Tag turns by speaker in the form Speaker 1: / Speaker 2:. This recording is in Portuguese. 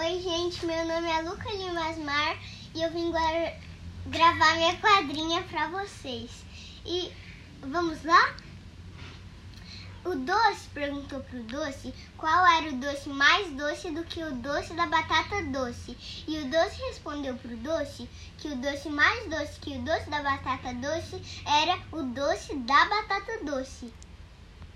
Speaker 1: Oi, gente, meu nome é Luca Limasmar e eu vim gravar minha quadrinha para vocês. E vamos lá? O doce perguntou pro doce qual era o doce mais doce do que o doce da batata doce. E o doce respondeu pro doce que o doce mais doce que o doce da batata doce era o doce da batata doce.